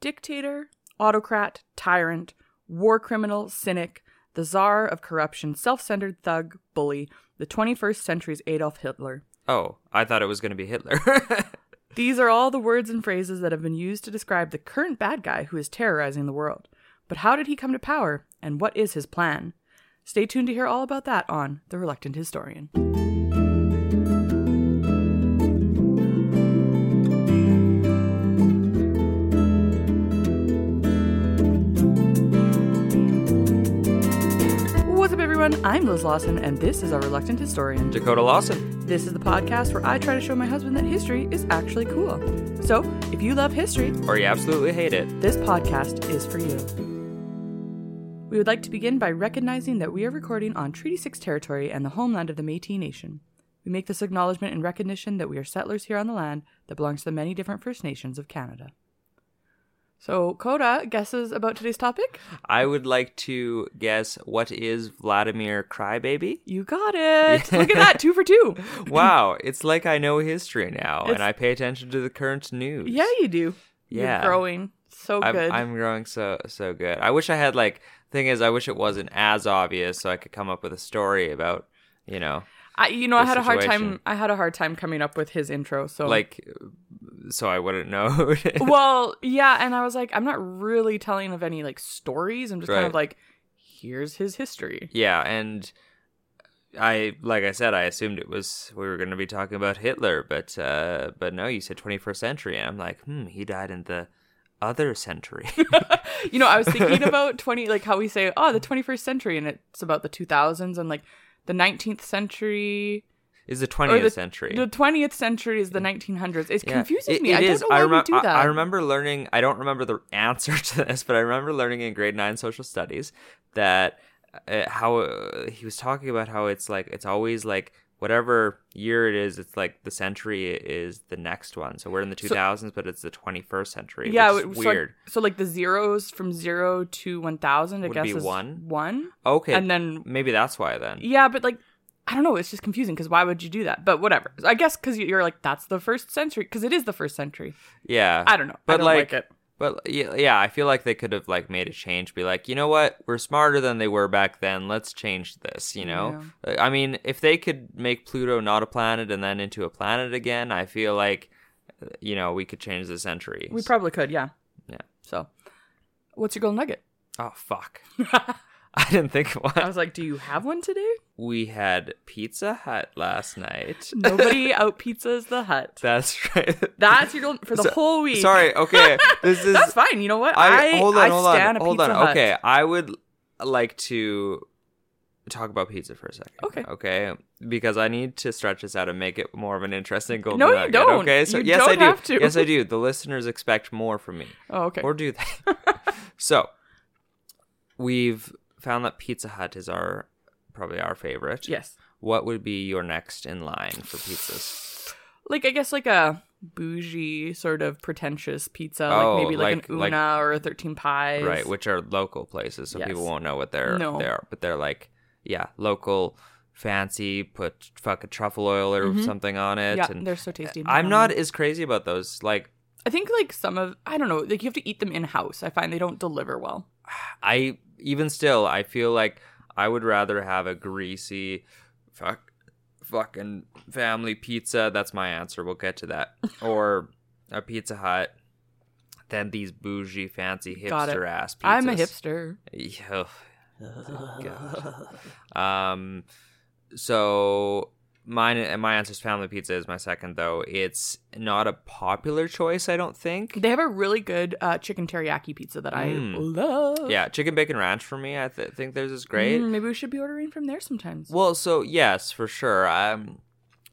Dictator, autocrat, tyrant, war criminal, cynic, the czar of corruption, self centered thug, bully, the 21st century's Adolf Hitler. Oh, I thought it was going to be Hitler. These are all the words and phrases that have been used to describe the current bad guy who is terrorizing the world. But how did he come to power, and what is his plan? Stay tuned to hear all about that on The Reluctant Historian. Everyone? I'm Liz Lawson, and this is Our Reluctant Historian. Dakota Lawson. This is the podcast where I try to show my husband that history is actually cool. So, if you love history, Or you absolutely hate it. this podcast is for you. We would like to begin by recognizing that we are recording on Treaty 6 territory and the homeland of the Metis Nation. We make this acknowledgement in recognition that we are settlers here on the land that belongs to the many different First Nations of Canada. So, Coda, guesses about today's topic? I would like to guess what is Vladimir Crybaby? You got it! Look at that, two for two! wow, it's like I know history now It's- and I pay attention to the current news. Yeah, you do. Yeah. You're growing so I'm, good. I'm growing so so good. I wish I had like thing is I wish it wasn't as obvious so I could come up with a story about, you know, I, you know, I had a hard time. I had a hard time coming up with his intro. So, like so I wouldn't know. well, yeah, and I was like, I'm not really telling of any like stories. I'm just kind of like, here's his history. Yeah, and I like I said, I assumed it was we were going to be talking about Hitler, but uh, but no, you said 21st century, and I'm like, hmm, he died in the other century. You know, I was thinking about 20, like how we say, oh, the 21st century, and it's about the 2000s and like the 19th century. is the 20th the, century. The 20th century is the 1900s. It Yeah, confuses it- me. it I is. don't know why remem- we do that. I, I remember learning. I don't remember the answer to this, but I remember learning in grade nine social studies that uh, how uh, he was talking about how it's like it's always like whatever year it is, it's like the century is the next one. So we're in the 2000s, but it's the 21st century. yeah, which is was like- weird. so like the zeros from zero to 1000, I Would guess be is one? One. Okay, And then maybe that's why then. Yeah, but like, I don't know. It's just confusing because why would you do that? But whatever. I guess because you're like, that's the first century because it is the first century. Yeah, I don't know. But don't like, like it. But yeah, yeah, I feel like they could have like made a change. Be like, you know what? We're smarter than they were back then. Let's change this. You know, Uh, I mean, if they could make Pluto not a planet and then into a planet again, I feel like, uh, you know, we could change the century. We probably could. Yeah. Yeah. So, what's your golden nugget? Oh fuck! I didn't think of I was like, do you have one today? We had Pizza Hut last night. Nobody out pizzas the hut. That's right. That's your for the So- whole week. Sorry. Okay. This is That's fine. You know what? I, I, hold on, I hold on, hold on. Hut. Okay, I would like to talk about pizza for a second. Okay. Okay, because I need to stretch this out and make it more of an interesting golden No, you nugget, don't. Okay, so You yes, I do. have to. Yes, I do. The listeners expect more from me, Oh, okay. or do they? so we've found that Pizza Hut is our probably our favorite. yes. What would be your next in line for pizzas? Like I guess like a bougie sort of pretentious pizza, Oh, like maybe like, like- an Una like- or a Thirteen Pies. right which are local places so people won't know what they're No. they are but they're like yeah local fancy put fucking truffle oil or something on it Mm-hmm. Yeah, and they're so tasty. i'm not as crazy about those like I think like some of I don't know, like you have to eat them in house. I find they don't deliver well. i even still i feel like i would rather have a greasy fuck fucking family pizza that's my answer we'll get to that or a pizza hut than these bougie fancy hipster ass pizzas I'm a hipster. Yeah. God. Um, so mine and my answer is family pizza is my second though. It's not a popular choice, I don't think. They have a really good uh, chicken teriyaki pizza that I Mm. love. Yeah, chicken bacon ranch for me. I th- think theirs is great. Mm, maybe we should be ordering from there sometimes. Well, so yes, for sure. Um,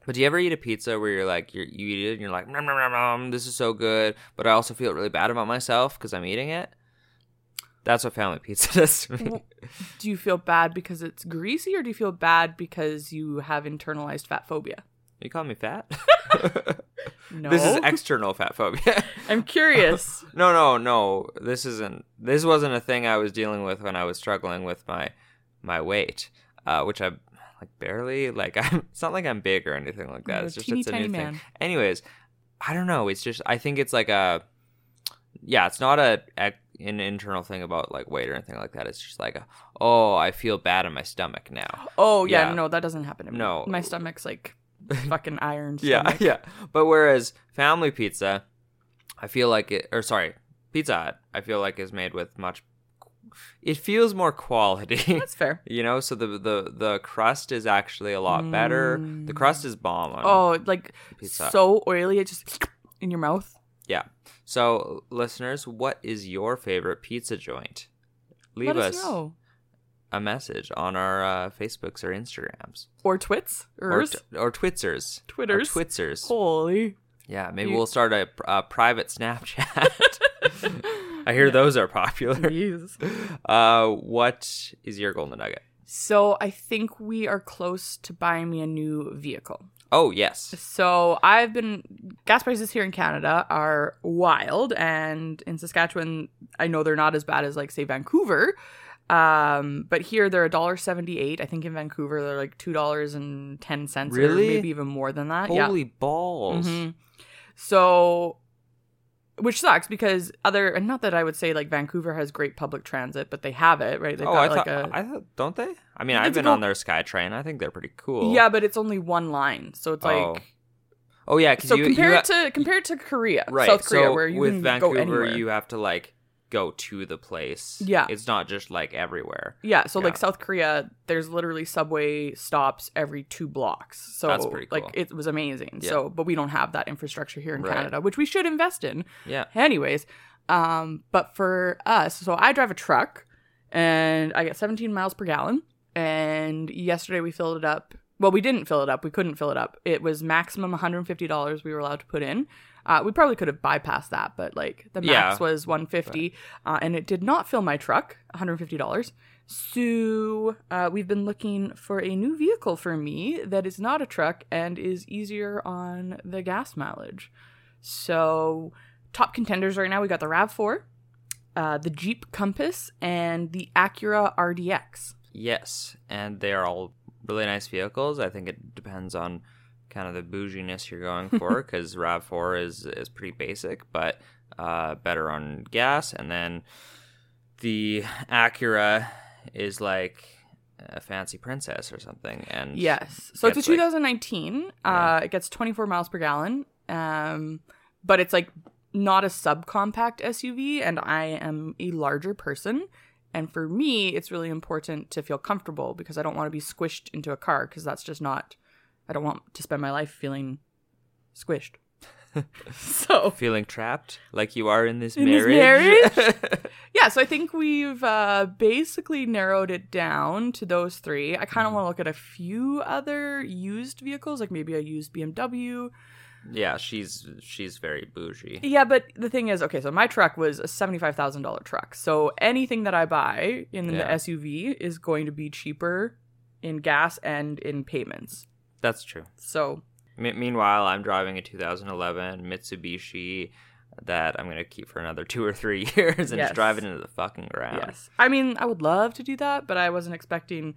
But do you ever eat a pizza where you're like you're, you eat it and you're like nom, nom, nom, nom, this is so good, but I also feel really bad about myself because I'm eating it. That's what family pizza does to me. Do you feel bad because it's greasy, or do you feel bad because you have internalized fat phobia? you call me fat? No, This is external fat phobia. I'm curious. no, no, no. This isn't. This wasn't a thing I was dealing with when I was struggling with my my weight, uh, which I like barely like. I'm. It's not like I'm big or anything like that. You're it's just teeny it's a new man. thing. Anyways, I don't know. It's just. I think it's like a. Yeah, it's not a, a an internal thing about like weight or anything like that. It's just like a. Oh, I feel bad in my stomach now. Oh yeah, Yeah. no, that doesn't happen to me. No. my stomach's like fucking iron. Yeah, yeah. But whereas family pizza, I feel like it, or sorry, Pizza Hut, I feel like is made with much. It feels more quality. that's fair. you know, so the the the crust is actually a lot better. The crust mm. is bomb. On, Oh, like Pizza so oily, it just in your mouth. Yeah. So listeners, what is your favorite pizza joint? Leave Let us, us a message on our uh, Facebooks or Instagrams Or twits, or t- or Twitzers, Twitters. or Twitzers. Holy. Yeah, maybe You- we'll start a, a private Snapchat. I hear those are popular. Uh, what is your golden nugget? So I think we are close to buying me a new vehicle. Oh yes, So I've been gas prices here in Canada are wild, and in Saskatchewan, I know they're not as bad as like say Vancouver. Um, but here they're a dollar seventy eight. I think in Vancouver they're like two dollars and ten cents, or Really? maybe even more than that. yeah. holy balls! Mhm. So, which sucks because other, and not that I would say like Vancouver has great public transit, but they have it, right? They've Oh, got I like thought, a I thought, don't they? I mean, I've been go- on their SkyTrain. I think they're pretty cool. yeah, but it's only one line, so it's Oh. like Oh yeah, so you, compare you it to compare it to Korea, right. South Korea, so where you with can Vancouver, go anywhere. you have to like go to the place. Yeah. it's not just like everywhere. yeah, so like South Korea, there's literally subway stops every two blocks. So That's pretty cool. like it was amazing. Yeah. So, but we don't have that infrastructure here in Right. Canada, which we should invest in. Yeah. Anyways, um, but for us, so I drive a truck and I get 17 miles per gallon. And yesterday we filled it up. Well, we didn't fill it up. We couldn't fill it up. It was maximum $150 we were allowed to put in. Uh, we probably could have bypassed that, but like the max Yeah. was 150 uh, and it did not fill my truck, $150. So uh, we've been looking for a new vehicle for me that is not a truck and is easier on the gas mileage. So top contenders right now we got the Rav4, uh, the Jeep Compass, and the Acura RDX. Yes, and they are all really nice vehicles. I think it depends on kind of the bouginess you're going for because Rav4 is is pretty basic, but uh, better on gas. And then the Acura is like a fancy princess or something. And Yes. So it's a gets, like- 2019. Yeah. Uh, it gets 24 miles per gallon. Um, but it's like not a subcompact SUV, and I am a larger person. And for me, it's really important to feel comfortable because I don't want to be squished into a car because that's just not. I don't want to spend my life feeling squished. so feeling trapped like you are in this In this marriage. yeah, so I think we've uh, basically narrowed it down to those three. I kind of want to look at a few other used vehicles, like maybe a used BMW. yeah, she's she's very bougie. Yeah, but the thing is, okay, so my truck was a seventy-five thousand dollar truck. So anything that I buy in Yeah. the SUV is going to be cheaper in gas and in payments. That's true. So Me- meanwhile, I'm driving a 2011 Mitsubishi that I'm gonna keep for another two or three years and Yes. just drive it into the fucking ground. yes, I mean, I would love to do that, but I wasn't expecting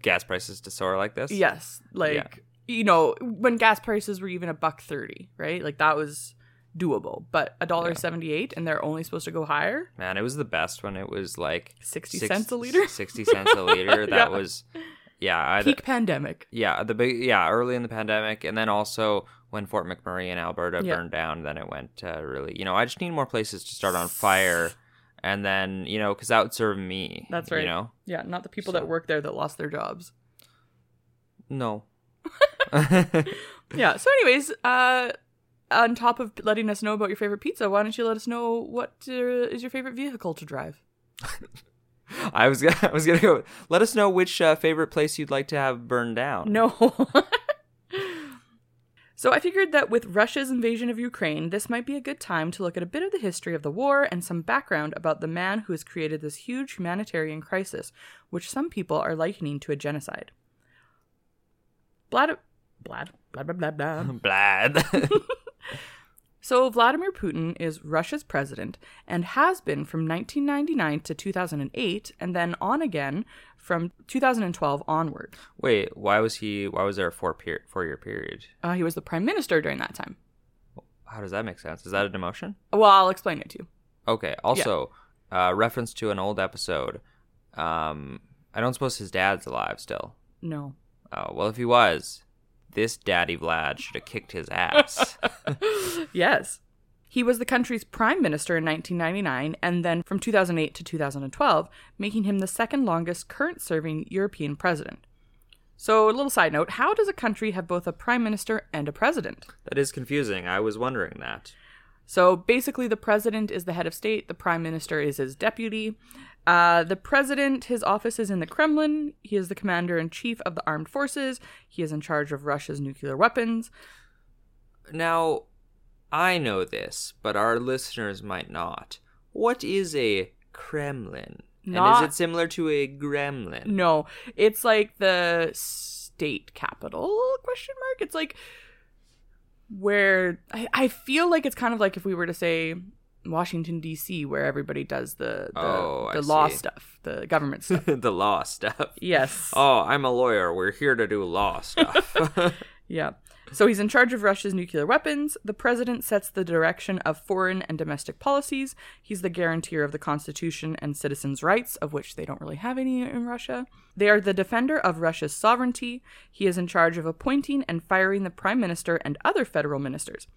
Gas prices to soar like this. Yes, like you know, when gas prices were even a buck thirty, right? Like that was doable. But a dollar seventy eight, and they're only supposed to go higher. man, it was the best when it was like 60 six- cents a liter? Sixty cents a liter. That Yeah. was, yeah, I, Peak pandemic. yeah, the big, yeah, early in the pandemic, and then also when Fort McMurray in Alberta Yeah. burned down, then it went uh, really. You know, I just need more places to start on fire, and then you know, because that would serve me. That's right. You know, Yeah, not the people So- that work there that lost their jobs. no. Yeah. So, anyways, uh, on top of letting us know about your favorite pizza, why don't you let us know what uh, is your favorite vehicle to drive? I was gonna, I was gonna go. Let us know which uh, favorite place you'd like to have burned down. No. So I figured that with Russia's invasion of Ukraine, this might be a good time to look at a bit of the history of the war and some background about the man who has created this huge humanitarian crisis, which some people are likening to a genocide. Blad, blad, blad, blad, blah blah. Blad. So, Vladimir Putin is Russia's president and has been from 1999 to 2008, and then on again from 2012 onward. Wait, why was he? Why was there a four per- four year period? Uh, he was the prime minister during that time. How does that make sense? Is that a demotion? Well, I'll explain it to you. Okay. Also, uh, reference to an old episode. Um, I don't suppose his dad's alive still. No. Oh well, if he was, this daddy Vlad should have kicked his ass. Yes. He was the country's prime minister in 1999, and then from 2008 to 2012, making him the second longest current serving European president. So, a little side note how does a country have both a prime minister and a president? that is confusing. I was wondering that. So basically, the president is the head of state, the prime minister is his deputy. Uh, the president, his office is in the Kremlin. He is the commander in chief of the armed forces. He is in charge of Russia's nuclear weapons. Now, I know this, but our listeners might not. What is a Kremlin? and is it similar to a gremlin? No, it's like the state capital? Question mark. It's like where I, I feel like it's kind of like if we were to say Washington D.C., where everybody does the the, Oh, the law see. stuff, the government stuff. the law stuff. yes. Oh, I'm a lawyer. We're here to do law stuff. Yeah. So he's in charge of Russia's nuclear weapons. The president sets the direction of foreign and domestic policies. He's the guarantor of the Constitution and citizens' rights, of which they don't really have any in Russia. They are the defender of Russia's sovereignty. He is in charge of appointing and firing the prime minister and other federal ministers.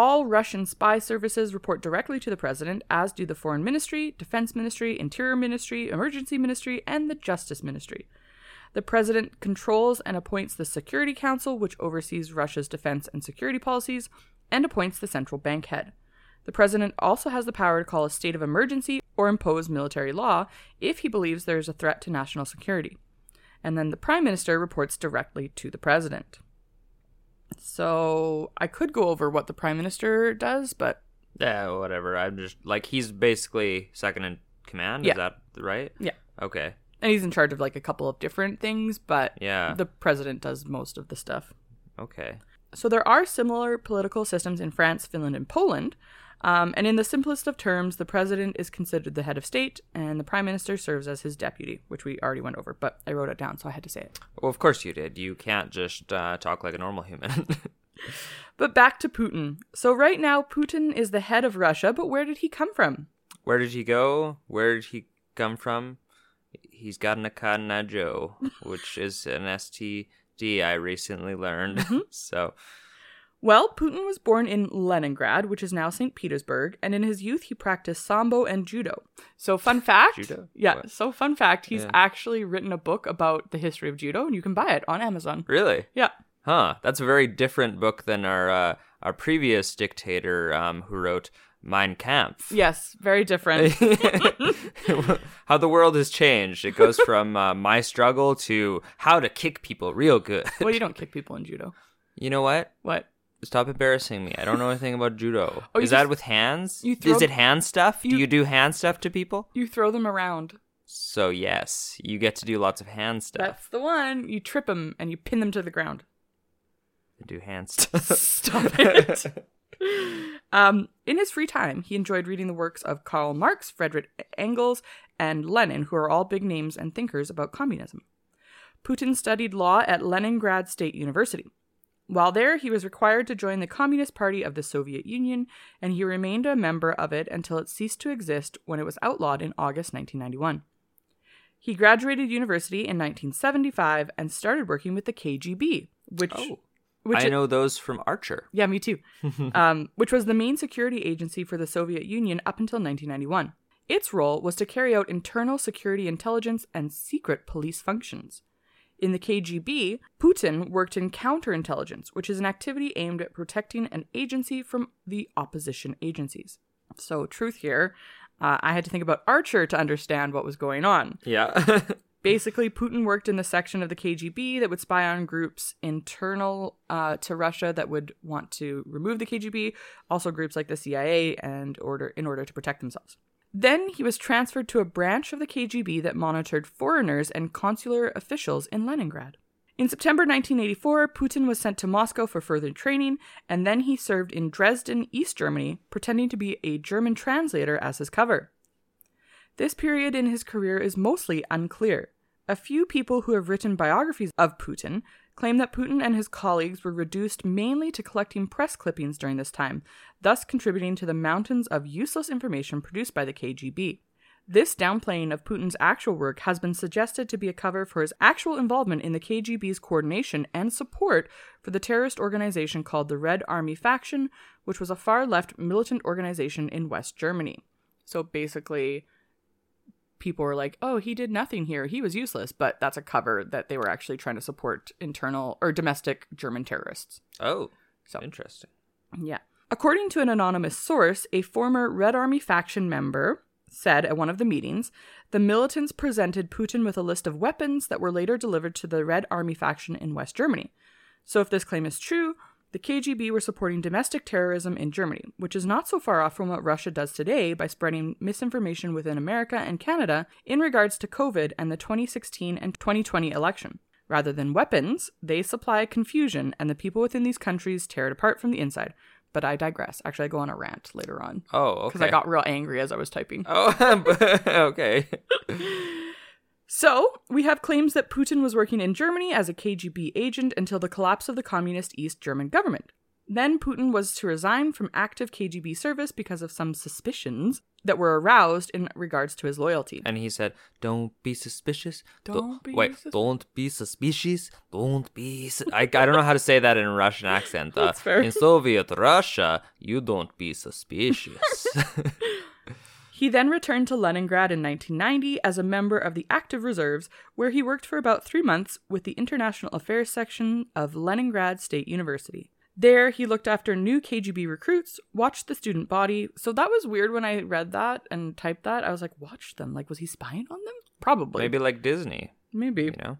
All Russian spy services report directly to the president, as do the Foreign Ministry, Defense Ministry, Interior Ministry, Emergency Ministry, and the Justice Ministry. The president controls and appoints the Security Council, which oversees Russia's defense and security policies, and appoints the central bank head. The president also has the power to call a state of emergency or impose military law if he believes there is a threat to national security. And then the prime minister reports directly to the president. So I could go over what the prime minister does, but yeah, whatever. I'm just like he's basically second in command. Yeah. Is that right? yeah. Okay. And he's in charge of like a couple of different things, but Yeah. the president does most of the stuff. Okay. So there are similar political systems in France, Finland, and Poland. Um, and in the simplest of terms, the president is considered the head of state, and the prime minister serves as his deputy, which we already went over, but I wrote it down, so I had to say it. Well, of course you did. You can't just uh, talk like a normal human. But back to Putin. So right now, Putin is the head of Russia, but where did he come from? Where did he go? Where did he come from? He's got an Akana Joe, which is an STD I recently learned. so, Well, Putin was born in Leningrad, which is now St. Petersburg, and in his youth he practiced sambo and judo. So, fun fact. Judo? Yeah, What? so fun fact, he's Yeah. actually written a book about the history of judo, and you can buy it on Amazon. really? Yeah. Huh. That's a very different book than our uh, our previous dictator um, who wrote Mein Kampf. Yes, very different. how the world has changed. It goes from uh, my struggle to how to kick people real good. well, you don't kick people in judo. you know what? What? Stop embarrassing me. I don't know anything about judo. Oh, you Is that just- with hands? you throw- Is it hand stuff? Do you- you do hand stuff to people? You throw them around. So yes, you get to do lots of hand stuff. That's the one. You trip them and you pin them to the ground. Do hand stuff. Stop it. Um, in his free time, he enjoyed reading the works of Karl Marx, Frederick Engels, and Lenin, who are all big names and thinkers about communism. Putin studied law at Leningrad State University. While there, he was required to join the Communist Party of the Soviet Union, and he remained a member of it until it ceased to exist when it was outlawed in August 1991. He graduated university in 1975 and started working with the KGB, which, Oh. Which I know those from Archer. yeah, me too. um, which was the main security agency for the Soviet Union up until 1991. Its role was to carry out internal security intelligence and secret police functions. In the KGB, Putin worked in counterintelligence, which is an activity aimed at protecting an agency from the opposition agencies. So, truth here, uh, I had to think about Archer to understand what was going on. Yeah. Basically, Putin worked in the section of the KGB that would spy on groups internal uh, to Russia that would want to remove the KGB, also groups like the CIA, and order in order to protect themselves. Then he was transferred to a branch of the KGB that monitored foreigners and consular officials in Leningrad. In September 1984, Putin was sent to Moscow for further training, and then he served in Dresden, East Germany, pretending to be a German translator as his cover. This period in his career is mostly unclear. A few people who have written biographies of Putin claim that Putin and his colleagues were reduced mainly to collecting press clippings during this time, thus contributing to the mountains of useless information produced by the KGB. This downplaying of Putin's actual work has been suggested to be a cover for his actual involvement in the KGB's coordination and support for the terrorist organization called the Red Army Faction, which was a far left militant organization in West Germany. So basically, people were like, oh, he did nothing here. He was useless. But that's a cover that they were actually trying to support internal or domestic German terrorists. Oh, So- interesting. Yeah. According to an anonymous source, a former Red Army faction member said at one of the meetings, the militants presented Putin with a list of weapons that were later delivered to the Red Army faction in West Germany. So, if this claim is true, the KGB were supporting domestic terrorism in Germany, which is not so far off from what Russia does today by spreading misinformation within America and Canada in regards to COVID and the 2016 and 2020 election. Rather than weapons, they supply confusion, and the people within these countries tear it apart from the inside. But I digress. Actually, I go on a rant later on Oh, okay. because I got real angry as I was typing. Oh, okay. So, we have claims that Putin was working in Germany as a KGB agent until the collapse of the communist East German government. Then Putin was to resign from active KGB service because of some suspicions that were aroused in regards to his loyalty. And he said, "Don't be suspicious. Don't be wait. sus- don't be suspicious. Don't be. Su- I I don't know how to say that in a Russian accent. Uh, That's fair. In Soviet Russia, you don't be suspicious. He then returned to Leningrad in 1990 as a member of the active reserves, where he worked for about three months with the International Affairs section of Leningrad State University. There, he looked after new KGB recruits, watched the student body. So that was weird when I read that and typed that. I was like, watch them. Like, was he spying on them? Probably. Maybe like Disney. Maybe. You know.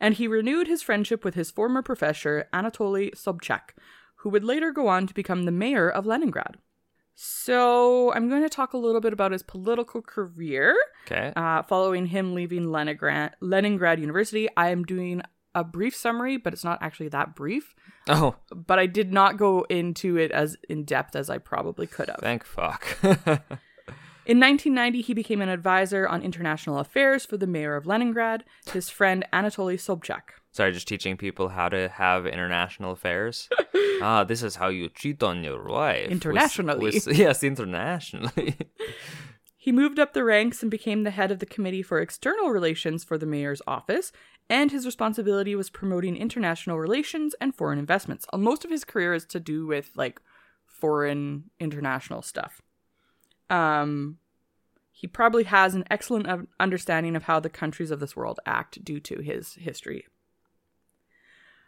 And he renewed his friendship with his former professor, Anatoly Sobchak, who would later go on to become the mayor of Leningrad. So, I'm going to talk a little bit about his political career. Okay. Uh, following him leaving Leningrad, Leningrad University, I am doing a brief summary, but it's not actually that brief. oh, But I did not go into it as in depth as I probably could have. thank fuck. In 1990, he became an advisor on international affairs for the mayor of Leningrad, his friend Anatoly Sobchak. Sorry, just teaching people how to have international affairs. ah, this is how you cheat on your wife. Internationally. with- yes, internationally. He moved up the ranks and became the head of the Committee for External Relations for the mayor's office, and his responsibility was promoting international relations and foreign investments. Uh, Most of his career is to do with like foreign international stuff. Um he probably has an excellent understanding of how the countries of this world act due to his history.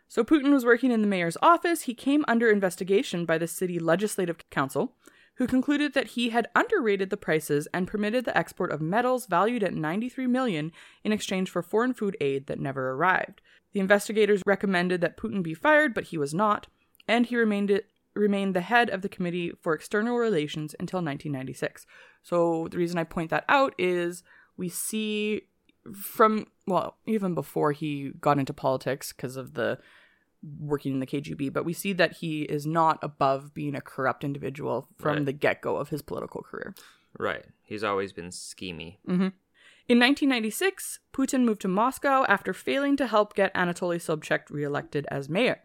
So Putin was working in the mayor's office. He came under investigation by the city legislative council, who concluded that he had underrated the prices and permitted the export of metals valued at 93 million in exchange for foreign food aid that never arrived. The investigators recommended that Putin be fired, but he was not, and he remained remained the head of the Committee for External Relations until 1996. So the reason I point that out is we see from well, even before he got into politics because of the working in the KGB, but we see that he is not above being a corrupt individual from Right. the get go of his political career. right. He's always been schemy. Mm-hmm. In 1996, Putin moved to Moscow after failing to help get Anatoly Sobchak reelected as mayor.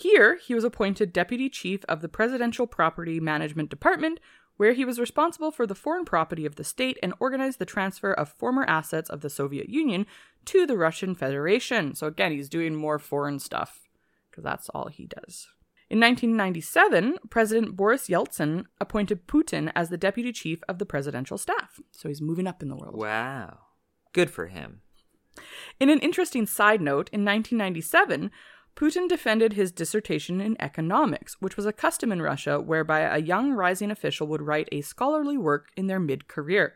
Here, he was appointed deputy chief of the Presidential Property Management Department, where he was responsible for the foreign property of the state and organized the transfer of former assets of the Soviet Union to the Russian Federation. So, again, he's doing more foreign stuff because that's all he does. In 1997, President Boris Yeltsin appointed Putin as the deputy chief of the presidential staff. So he's moving up in the world. Wow. Good for him. In an interesting side note, in 1997, Putin defended his dissertation in economics, which was a custom in Russia whereby a young rising official would write a scholarly work in their mid career.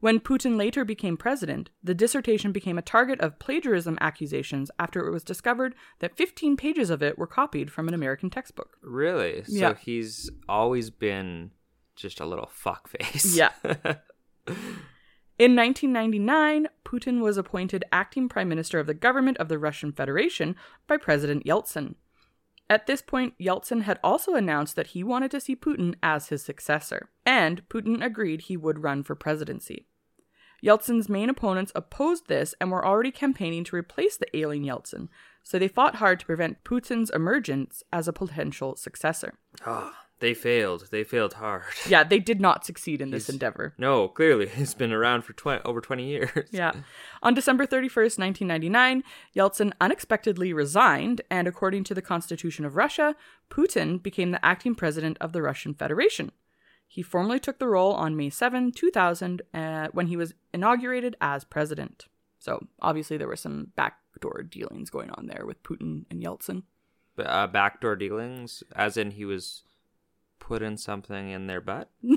When Putin later became president, the dissertation became a target of plagiarism accusations after it was discovered that 15 pages of it were copied from an American textbook. Really? So Yeah. he's always been just a little fuckface. Yeah. In 1999, Putin was appointed acting prime minister of the government of the Russian Federation by President Yeltsin. At this point, Yeltsin had also announced that he wanted to see Putin as his successor, and Putin agreed he would run for presidency. Yeltsin's main opponents opposed this and were already campaigning to replace the ailing Yeltsin, so they fought hard to prevent Putin's emergence as a potential successor. Ah, they failed. They failed hard. Yeah, they did not succeed in this He's- endeavor. No, clearly it's been around for 20, over 20 years. Yeah. On December 31st, 1999, Yeltsin unexpectedly resigned, and according to the Constitution of Russia, Putin became the acting president of the Russian Federation. He formally took the role on May 7, 2000, uh, when he was inaugurated as president. So, obviously, there were some backdoor dealings going on there with Putin and Yeltsin. Uh, backdoor dealings, as in he was putting something in their butt?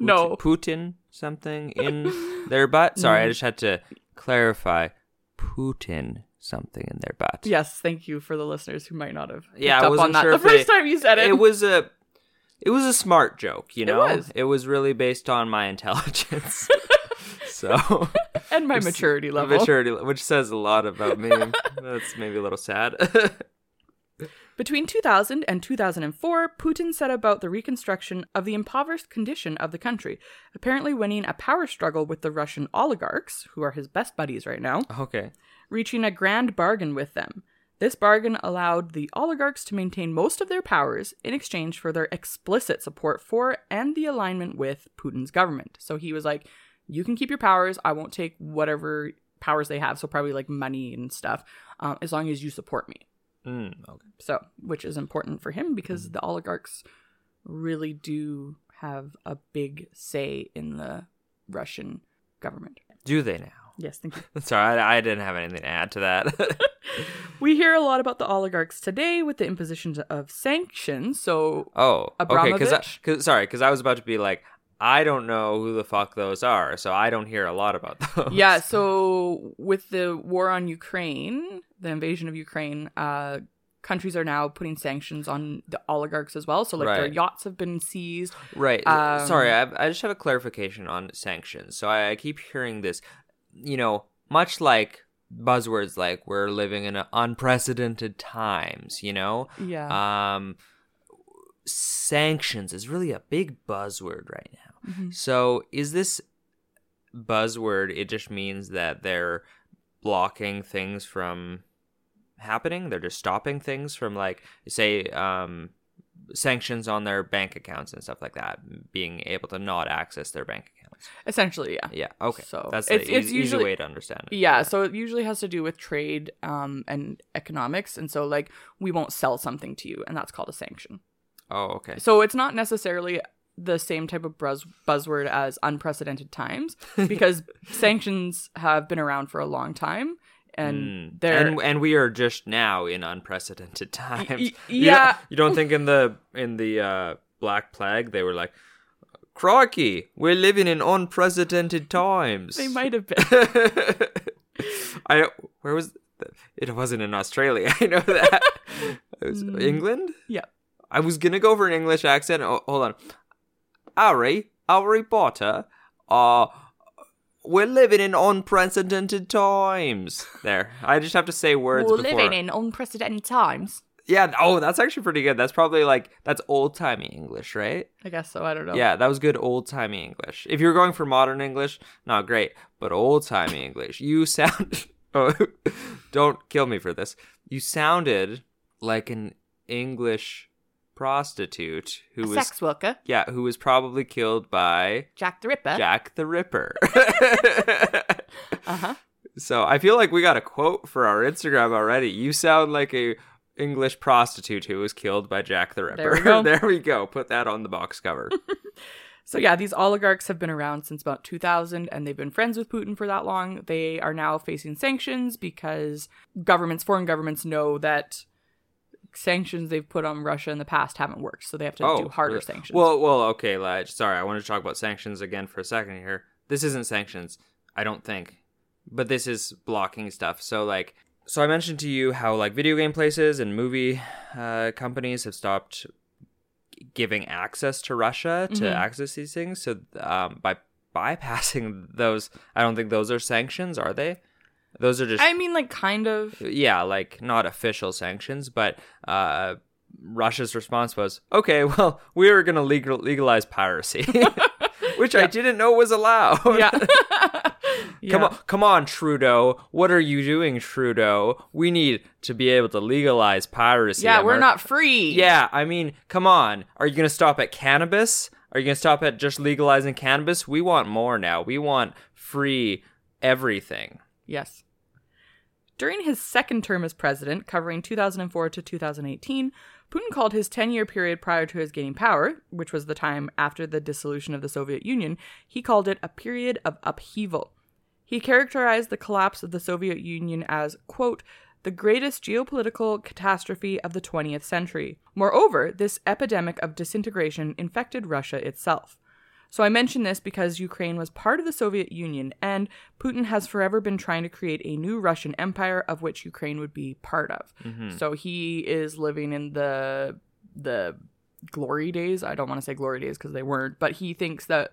No. Putin something in their butt? Sorry, I just had to clarify. Putin something in their butt. Yes, thank you for the listeners who might not have Yeah, I wasn't sure the first they- time you said it. It was a it was a smart joke, you It know? was. It was really based on my intelligence. so and my maturity level. maturity, which says a lot about me. That's maybe a little sad. Between 2000 and 2004, Putin set about the reconstruction of the impoverished condition of the country, apparently winning a power struggle with the Russian oligarchs, who are his best buddies right now, okay. reaching a grand bargain with them. This bargain allowed the oligarchs to maintain most of their powers in exchange for their explicit support for and the alignment with Putin's government. So he was like, You can keep your powers. I won't take whatever powers they have, so probably like money and stuff, um, as long as you support me. Mm, okay. So, which is important for him because the oligarchs really do have a big say in the Russian government. Do they now? Yes, thank you. Sorry, I, I didn't have anything to add to that. we hear a lot about the oligarchs today with the imposition of sanctions. So, oh, okay. Because cause, sorry, because I was about to be like, I don't know who the fuck those are, so I don't hear a lot about those. yeah, so with the war on Ukraine, the invasion of Ukraine, uh, countries are now putting sanctions on the oligarchs as well. So, like, their yachts have been seized. Right. Um, Sorry, I, I just have a clarification on sanctions. So I, I keep hearing this, you know, much like buzzwords like we're living in unprecedented times, you know? Yeah. Um, sanctions is really a big buzzword right now. Mm-hmm. So is this buzzword, it just means that they're blocking things from happening? They're just stopping things from, like, say, um, sanctions on their bank accounts and stuff like that, being able to not access their bank accounts. Essentially, yeah. Yeah, okay. So, that's the it's- it's easy, usually- easy way to understand it. Yeah, so it usually has to do with trade um, and economics. And so, like, we won't sell something to you, and that's called a sanction. Oh, okay. So it's not necessarily the same type of buzz- buzzword as unprecedented times because sanctions have been around for a long time and Mm. they're and and we are just now in unprecedented times. y- You don't- yeah. you don't think in the in the uh, Black Plague they were like, "Crikey, we're living in unprecedented times." they might have been. I where was it? Wasn't in Australia. I know that. It was Mm. England. yeah. I was gonna go for an English accent. Oh, hold on, Harry, Harry Potter. Uh we're living in unprecedented times. There, I just have to say words. We're before. living in unprecedented times. Yeah. Oh, that's actually pretty good. That's probably like that's old timey English, right? I guess so. I don't know. Yeah, that was good old timey English. If you're going for modern English, not great, but old timey English. You sound. Oh, don't kill me for this. You sounded like an English prostitute who A was sex worker, yeah, who was probably killed by Jack the Ripper. Jack the Ripper. Uh huh. So I feel like we got a quote for our Instagram already. You sound like a English prostitute who was killed by Jack the Ripper. There we go. there we go. Put that on the box cover. So yeah, these oligarchs have been around since about 2000 and they've been friends with Putin for that long. They are now facing sanctions because governments, foreign governments know that sanctions they've put on Russia in the past haven't worked. So they have to do harder really? sanctions. Well, well, okay, Lige. Sorry, I want to talk about sanctions again for a second here. this isn't sanctions, I don't think, but this is blocking stuff. So like, so I mentioned to you how like video game places and movie uh, companies have stopped giving access to Russia to access these things. So um, by bypassing those, I don't think those are sanctions, are they? Those are just I mean, like, kind of. yeah, like not official sanctions, but uh, Russia's response was, "Okay, well, we are going to legal- legalize piracy," which I didn't know was allowed. Yeah. Come on, come on, Trudeau. What are you doing, Trudeau? We need to be able to legalize piracy. Yeah, we're Amar- not free. Yeah, I mean, come on. Are you going to stop at cannabis? Are you going to stop at just legalizing cannabis? We want more now. We want free everything. Yes. During his second term as president, covering 2004 to 2018, Putin called his 10 year period prior to his gaining power, which was the time after the dissolution of the Soviet Union, he called it a period of upheaval. He characterized the collapse of the Soviet Union as, quote, the greatest geopolitical catastrophe of the 20th century. Moreover, this epidemic of disintegration infected Russia itself. So I mention this because Ukraine was part of the Soviet Union, and Putin has forever been trying to create a new Russian empire of which Ukraine would be part of. Mm-hmm. So he is living in the the glory days. I don't want to say glory days because they weren't, but he thinks that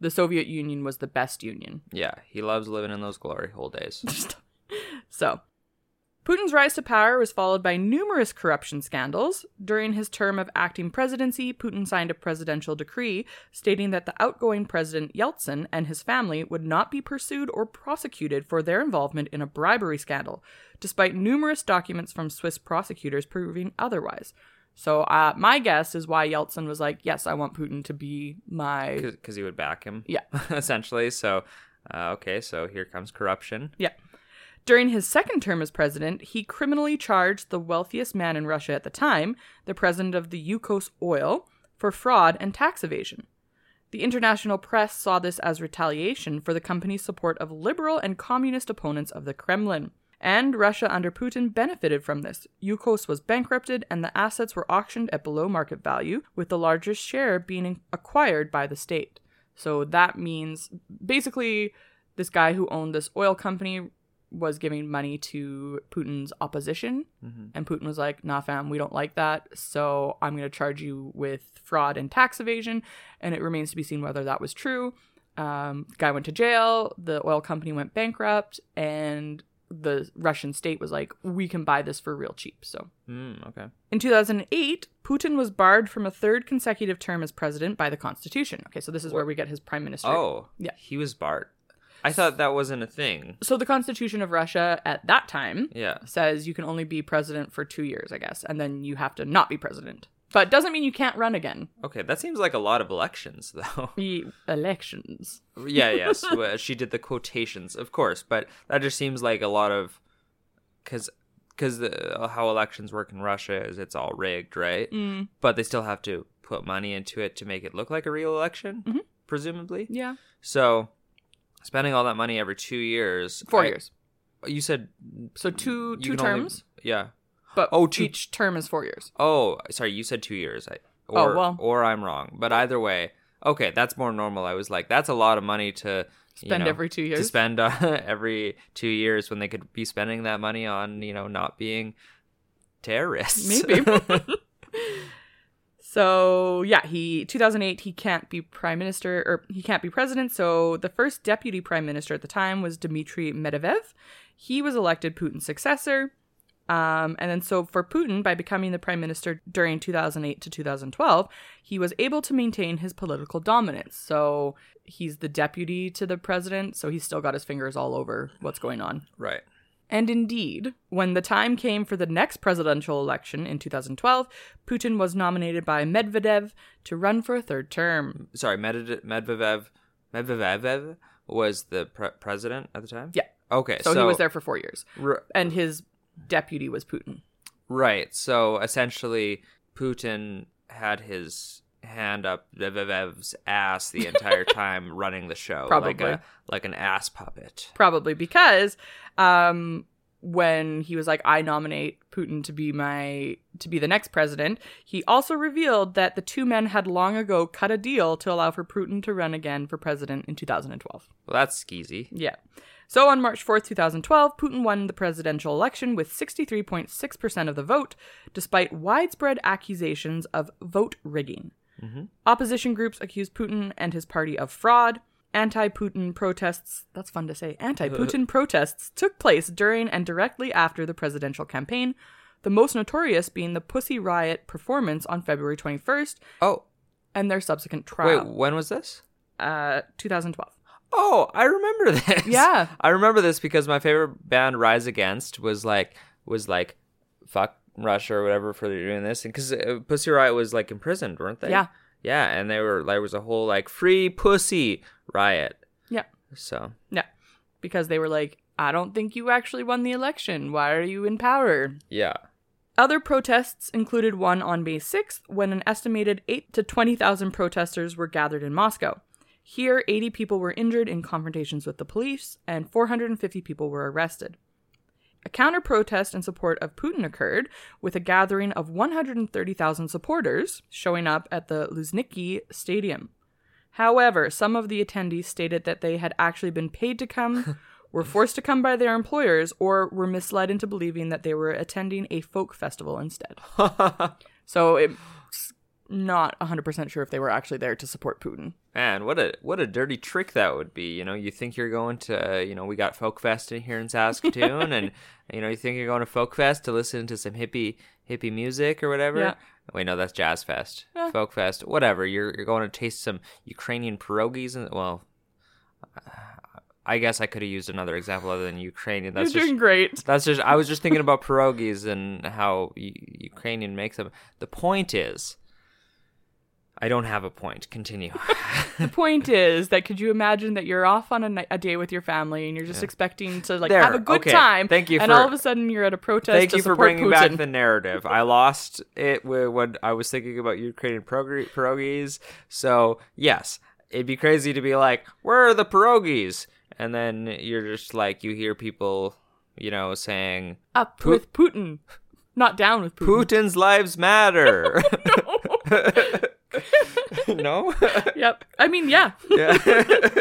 the Soviet Union was the best union. Yeah, he loves living in those glory hole days. So, Putin's rise to power was followed by numerous corruption scandals. During his term of acting presidency, Putin signed a presidential decree stating that the outgoing president Yeltsin and his family would not be pursued or prosecuted for their involvement in a bribery scandal, despite numerous documents from Swiss prosecutors proving otherwise. So, uh, my guess is why Yeltsin was like, "Yes, I want Putin to be my Because he would back him. Yeah. essentially. So, uh, okay, so here comes corruption. Yeah. During his second term as president, he criminally charged the wealthiest man in Russia at the time, the president of the Yukos Oil, for fraud and tax evasion. The international press saw this as retaliation for the company's support of liberal and communist opponents of the Kremlin. And Russia under Putin benefited from this. Yukos was bankrupted and the assets were auctioned at below market value, with the largest share being acquired by the state. So that means basically this guy who owned this oil company was giving money to Putin's opposition. And Putin was like, nah, fam, we don't like that. So I'm going to charge you with fraud and tax evasion. And it remains to be seen whether that was true. Um, guy went to jail. The oil company went bankrupt. And the Russian state was like, we can buy this for real cheap. So Mm, okay. in 2008, Putin was barred from a third consecutive term as president by the Constitution. Okay, so this is where we get his prime minister. Oh, Yeah. He was Bart. I thought that wasn't a thing. So the Constitution of Russia at that time Yeah. says you can only be president for two years, I guess, and then you have to not be president. But doesn't mean you can't run again. Okay, that seems like a lot of elections, though. The elections. yeah, yes. well, uh, she did the quotations, of course, but that just seems like a lot of because because uh, how elections work in Russia is it's all rigged, right? Mm. But they still have to put money into it to make it look like a real election, mm-hmm. presumably. Yeah. So spending all that money every two years, Four I- years. You said So two two can only- terms, yeah. but Oh, two- each term is four years. Oh, sorry, you said two years. I, Oh, or, well. or I'm wrong. But either way, okay, that's more normal. I was like, that's a lot of money to you Spend know, every two years. To spend uh, every two years when they could be spending that money on, you know, not being terrorists. Maybe. so yeah, he 2008 he can't be prime minister or he can't be president. So the first deputy prime minister at the time was Dmitry Medvedev. He was elected Putin's successor. Um, and then so for Putin, by becoming the prime minister during 2008 to 2012, he was able to maintain his political dominance. So he's the deputy to the president, so he's still got his fingers all over what's going on. right. And indeed, when the time came for the next presidential election in 2012, Putin was nominated by Medvedev to run for a third term. Sorry, Med- Medvedev, Medvedev was the pre- president at the time. Yeah. Okay, So, he was there for four years. R- And his deputy was Putin. Right. So essentially, Putin had his hand up Medvedev's ass the entire time running the show, like Probably. a like an ass puppet. Probably because um, when he was like, I nominate Putin to be my to be the next president, he also revealed that the two men had long ago cut a deal to allow for Putin to run again for president in 2012. Well, that's skeezy. Yeah. So on March 4th, 2012, Putin won the presidential election with 63.6% of the vote, despite widespread accusations of vote rigging. Opposition groups accused Putin and his party of fraud. Anti Putin protests, that's fun to say, anti Putin protests took place during and directly after the presidential campaign, the most notorious being the Pussy Riot performance on February 21st Oh, and their subsequent trial. wait, when was this? Uh, 2012. Oh, I remember this. Yeah. I remember this because my favorite band, Rise Against, was like was like fuck Russia or whatever for doing this, and because uh, Pussy Riot was like imprisoned, weren't they? Yeah. yeah, and they were there was a whole like free pussy riot. Yeah. So Yeah. Because they were like, I don't think you actually won the election. Why are you in power? yeah, Other protests included one on May 6th when an estimated 8 to 20,000 protesters were gathered in Moscow. Here, 80 people were injured in confrontations with the police and 450 people were arrested. A counter protest in support of Putin occurred with a gathering of 130,000 supporters showing up at the Luzhniki Stadium. However, some of the attendees stated that they had actually been paid to come, were forced to come by their employers, or were misled into believing that they were attending a folk festival instead. so it's not 100% sure if they were actually there to support Putin. man, what a what a dirty trick that would be. You know, you think you're going to, uh, you know, we got Folk Fest in here in Saskatoon, and you know, you think you're going to Folk Fest to listen to some hippie hippie music or whatever. Yeah. Wait, no, that's Jazz Fest, Yeah. Folk Fest, whatever. You're you're going to taste some Ukrainian pierogies, and well, I guess I could have used another example other than Ukrainian. That's You're just doing great. that's just I was just thinking about pierogies and how Ukrainian makes them. The point is, I don't have a point. Continue. The point is that could you imagine that you're off on a, ni- a day with your family and you're just expecting to like There, have a good okay. time. Thank you And for- all of a sudden you're at a protest. Thank to you for bringing back the narrative. I lost it when I was thinking about Ukrainian pierogi- pierogies. So yes, it'd be crazy to be like, "Where are the pierogies?" And then you're just like, you hear people, you know, saying, up Pu- with Putin, not down with Putin. "Putin's lives matter." no. Yep. I mean, yeah. yeah.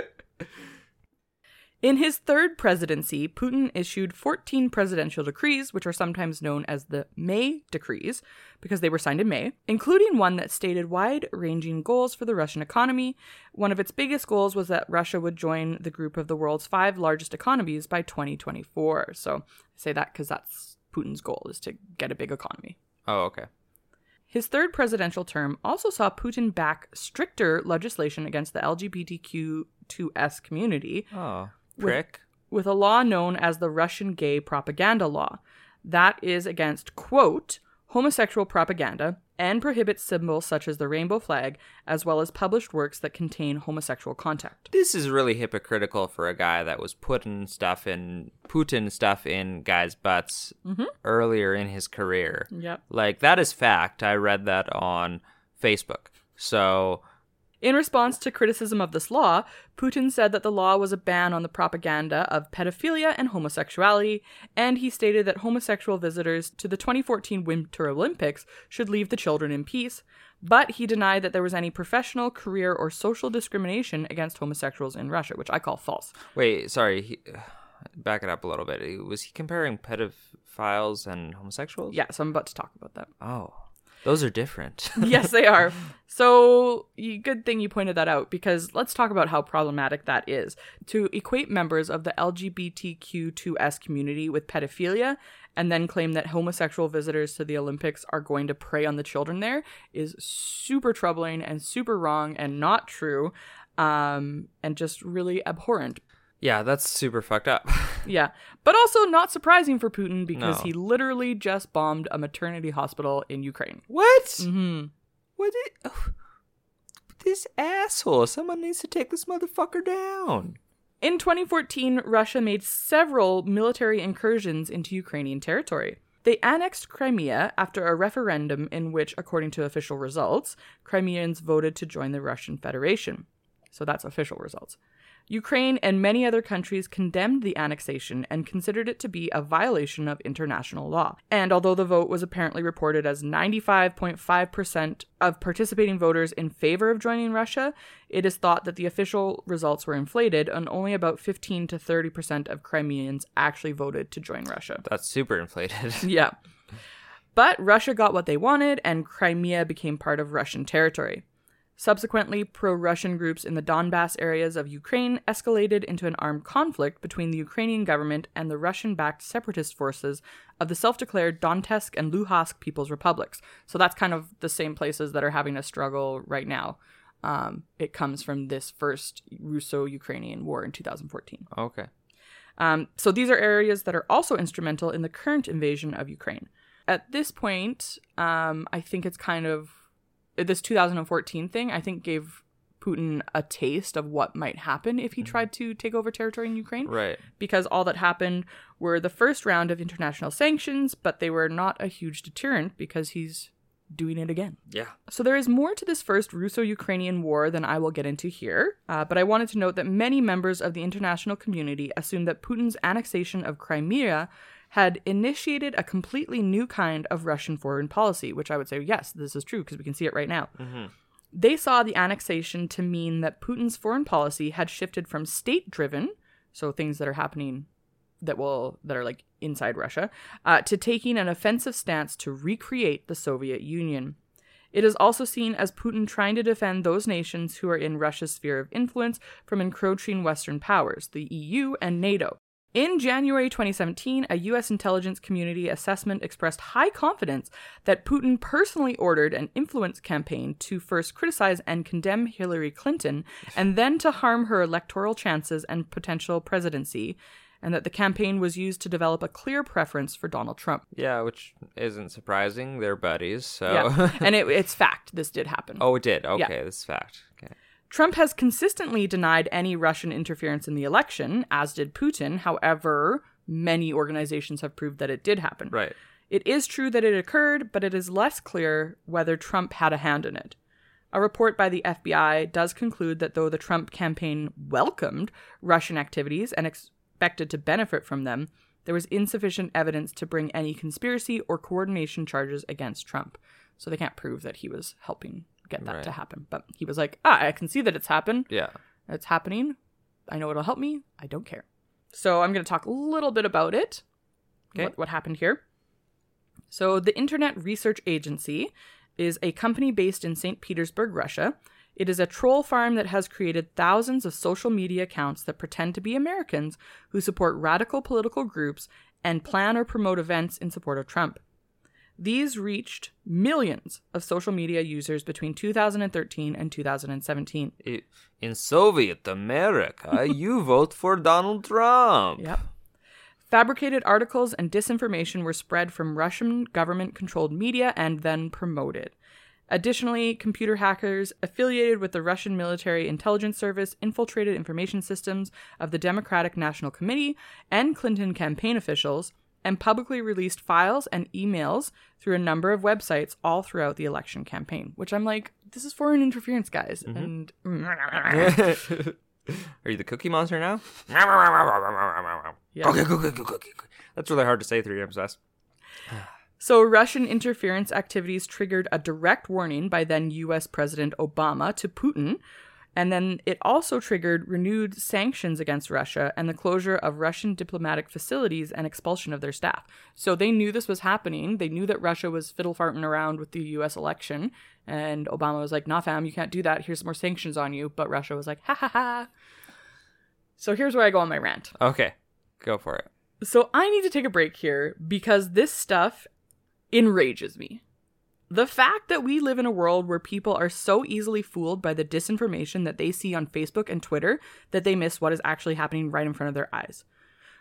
In his third presidency, Putin issued 14 presidential decrees, which are sometimes known as the May decrees, because they were signed in May, including one that stated wide ranging goals for the Russian economy. One of its biggest goals was that Russia would join the group of the world's five largest economies by 2024. So I say that because that's Putin's goal, is to get a big economy. oh, okay. His third presidential term also saw Putin back stricter legislation against the LGBTQ2S community Oh, With- with a law known as the Russian Gay Propaganda Law. That is against, quote, homosexual propaganda and prohibits symbols such as the rainbow flag, as well as published works that contain homosexual content. This is really hypocritical for a guy that was putting stuff in Putin stuff in guys' butts mm-hmm. earlier in his career. Yep. Like that is fact. I read that on Facebook. So In response to criticism of this law, Putin said that the law was a ban on the propaganda of pedophilia and homosexuality, and he stated that homosexual visitors to the 2014 Winter Olympics should leave the children in peace, but he denied that there was any professional, career, or social discrimination against homosexuals in Russia, which I call false. wait, sorry. He, back it up a little bit. Was he comparing pedophiles and homosexuals? Yeah, so I'm about to talk about that. Oh, those are different. yes, they are. So, good thing you pointed that out because let's talk about how problematic that is. To equate members of the LGBTQ2S community with pedophilia and then claim that homosexual visitors to the Olympics are going to prey on the children there is super troubling and super wrong and not true um, and just really abhorrent. Yeah, that's super fucked up. Yeah, but also not surprising for Putin because No. he literally just bombed a maternity hospital in Ukraine. what? hmm What? Did, oh, this asshole. Someone needs to take this motherfucker down. In 2014, Russia made several military incursions into Ukrainian territory. They annexed Crimea after a referendum in which, according to official results, Crimeans voted to join the Russian Federation. So that's official results. Ukraine and many other countries condemned the annexation and considered it to be a violation of international law. And although the vote was apparently reported as 95.5% of participating voters in favor of joining Russia, it is thought that the official results were inflated and only about 15 to 30% of Crimeans actually voted to join Russia. That's super inflated. Yeah. But Russia got what they wanted, and Crimea became part of Russian territory. Subsequently, pro Russian groups in the Donbass areas of Ukraine escalated into an armed conflict between the Ukrainian government and the Russian backed separatist forces of the self declared Donetsk and Luhansk People's Republics. So that's kind of the same places that are having a struggle right now. Um, it comes from this first Russo Ukrainian war in 2014. okay. Um, so these are areas that are also instrumental in the current invasion of Ukraine. At this point, um, I think it's kind of this 2014 thing. I think gave Putin a taste of what might happen if he tried to take over territory in Ukraine. Right. Because all that happened were the first round of international sanctions, but they were not a huge deterrent because he's doing it again. Yeah. So there is more to this first Russo-Ukrainian war than I will get into here, uh, but I wanted to note that many members of the international community assumed that Putin's annexation of Crimea had initiated a completely new kind of Russian foreign policy, which I would say, yes, this is true because we can see it right now. They saw the annexation to mean that Putin's foreign policy had shifted from state-driven, so things that are happening that will that are like inside Russia, uh, to taking an offensive stance to recreate the Soviet Union. It is also seen as Putin trying to defend those nations who are in Russia's sphere of influence from encroaching Western powers, the EU and NATO. In January 2017, a U.S. intelligence community assessment expressed high confidence that Putin personally ordered an influence campaign to first criticize and condemn Hillary Clinton, and then to harm her electoral chances and potential presidency, and that the campaign was used to develop a clear preference for Donald Trump. Yeah, which isn't surprising. They're buddies, so. Yeah, and it, it's fact. This did happen. oh, it did. Okay, this is fact. Okay. Trump has consistently denied any Russian interference in the election, as did Putin. However, many organizations have proved that it did happen. Right. It is true that it occurred, but it is less clear whether Trump had a hand in it. A report by the FBI does conclude that though the Trump campaign welcomed Russian activities and expected to benefit from them, there was insufficient evidence to bring any conspiracy or coordination charges against Trump. So they can't prove that he was helping get that to happen. But he was like, ah, I can see that it's happened. Yeah. It's happening. I know it'll help me. I don't care. So I'm going to talk a little bit about it. Okay. What, what happened here? So the Internet Research Agency is a company based in St. Petersburg, Russia. It is a troll farm that has created thousands of social media accounts that pretend to be Americans who support radical political groups and plan or promote events in support of Trump. These reached millions of social media users between 2013 and 2017. In Soviet America, you vote for Donald Trump. Yep. Fabricated articles and disinformation were spread from Russian government controlled media and then promoted. Additionally, computer hackers affiliated with the Russian military intelligence service infiltrated information systems of the Democratic National Committee and Clinton campaign officials and publicly released files and emails through a number of websites all throughout the election campaign, which I'm like, this is foreign interference, guys. Mm-hmm. And Are you the cookie monster now? Yeah. Cookie, cookie, cookie, cookie. That's really hard to say through MSS. So, Russian interference activities triggered a direct warning by then US President Obama to Putin. And then it also triggered renewed sanctions against Russia and the closure of Russian diplomatic facilities and expulsion of their staff. So they knew this was happening. They knew that Russia was fiddle farting around with the US election. And Obama was like, nah, fam, you can't do that. Here's more sanctions on you. But Russia was like, ha ha ha. So here's where I go on my rant. Okay, go for it. So I need to take a break here because this stuff enrages me. The fact that we live in a world where people are so easily fooled by the disinformation that they see on Facebook and Twitter that they miss what is actually happening right in front of their eyes.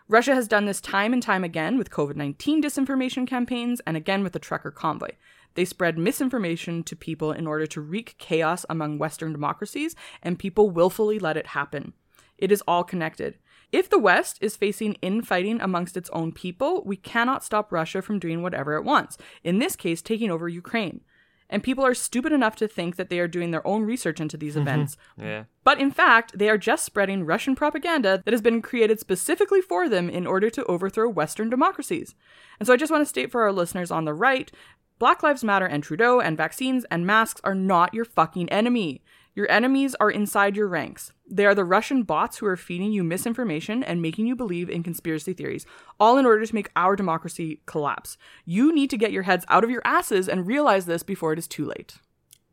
Russia has done this time and time again with COVID 19 disinformation campaigns and again with the trucker convoy. They spread misinformation to people in order to wreak chaos among Western democracies, and people willfully let it happen. It is all connected. If the West is facing infighting amongst its own people, we cannot stop Russia from doing whatever it wants, in this case, taking over Ukraine. And people are stupid enough to think that they are doing their own research into these mm-hmm. events. Yeah. But in fact, they are just spreading Russian propaganda that has been created specifically for them in order to overthrow Western democracies. And so I just want to state for our listeners on the right Black Lives Matter and Trudeau and vaccines and masks are not your fucking enemy. Your enemies are inside your ranks. They are the Russian bots who are feeding you misinformation and making you believe in conspiracy theories, all in order to make our democracy collapse. You need to get your heads out of your asses and realize this before it is too late.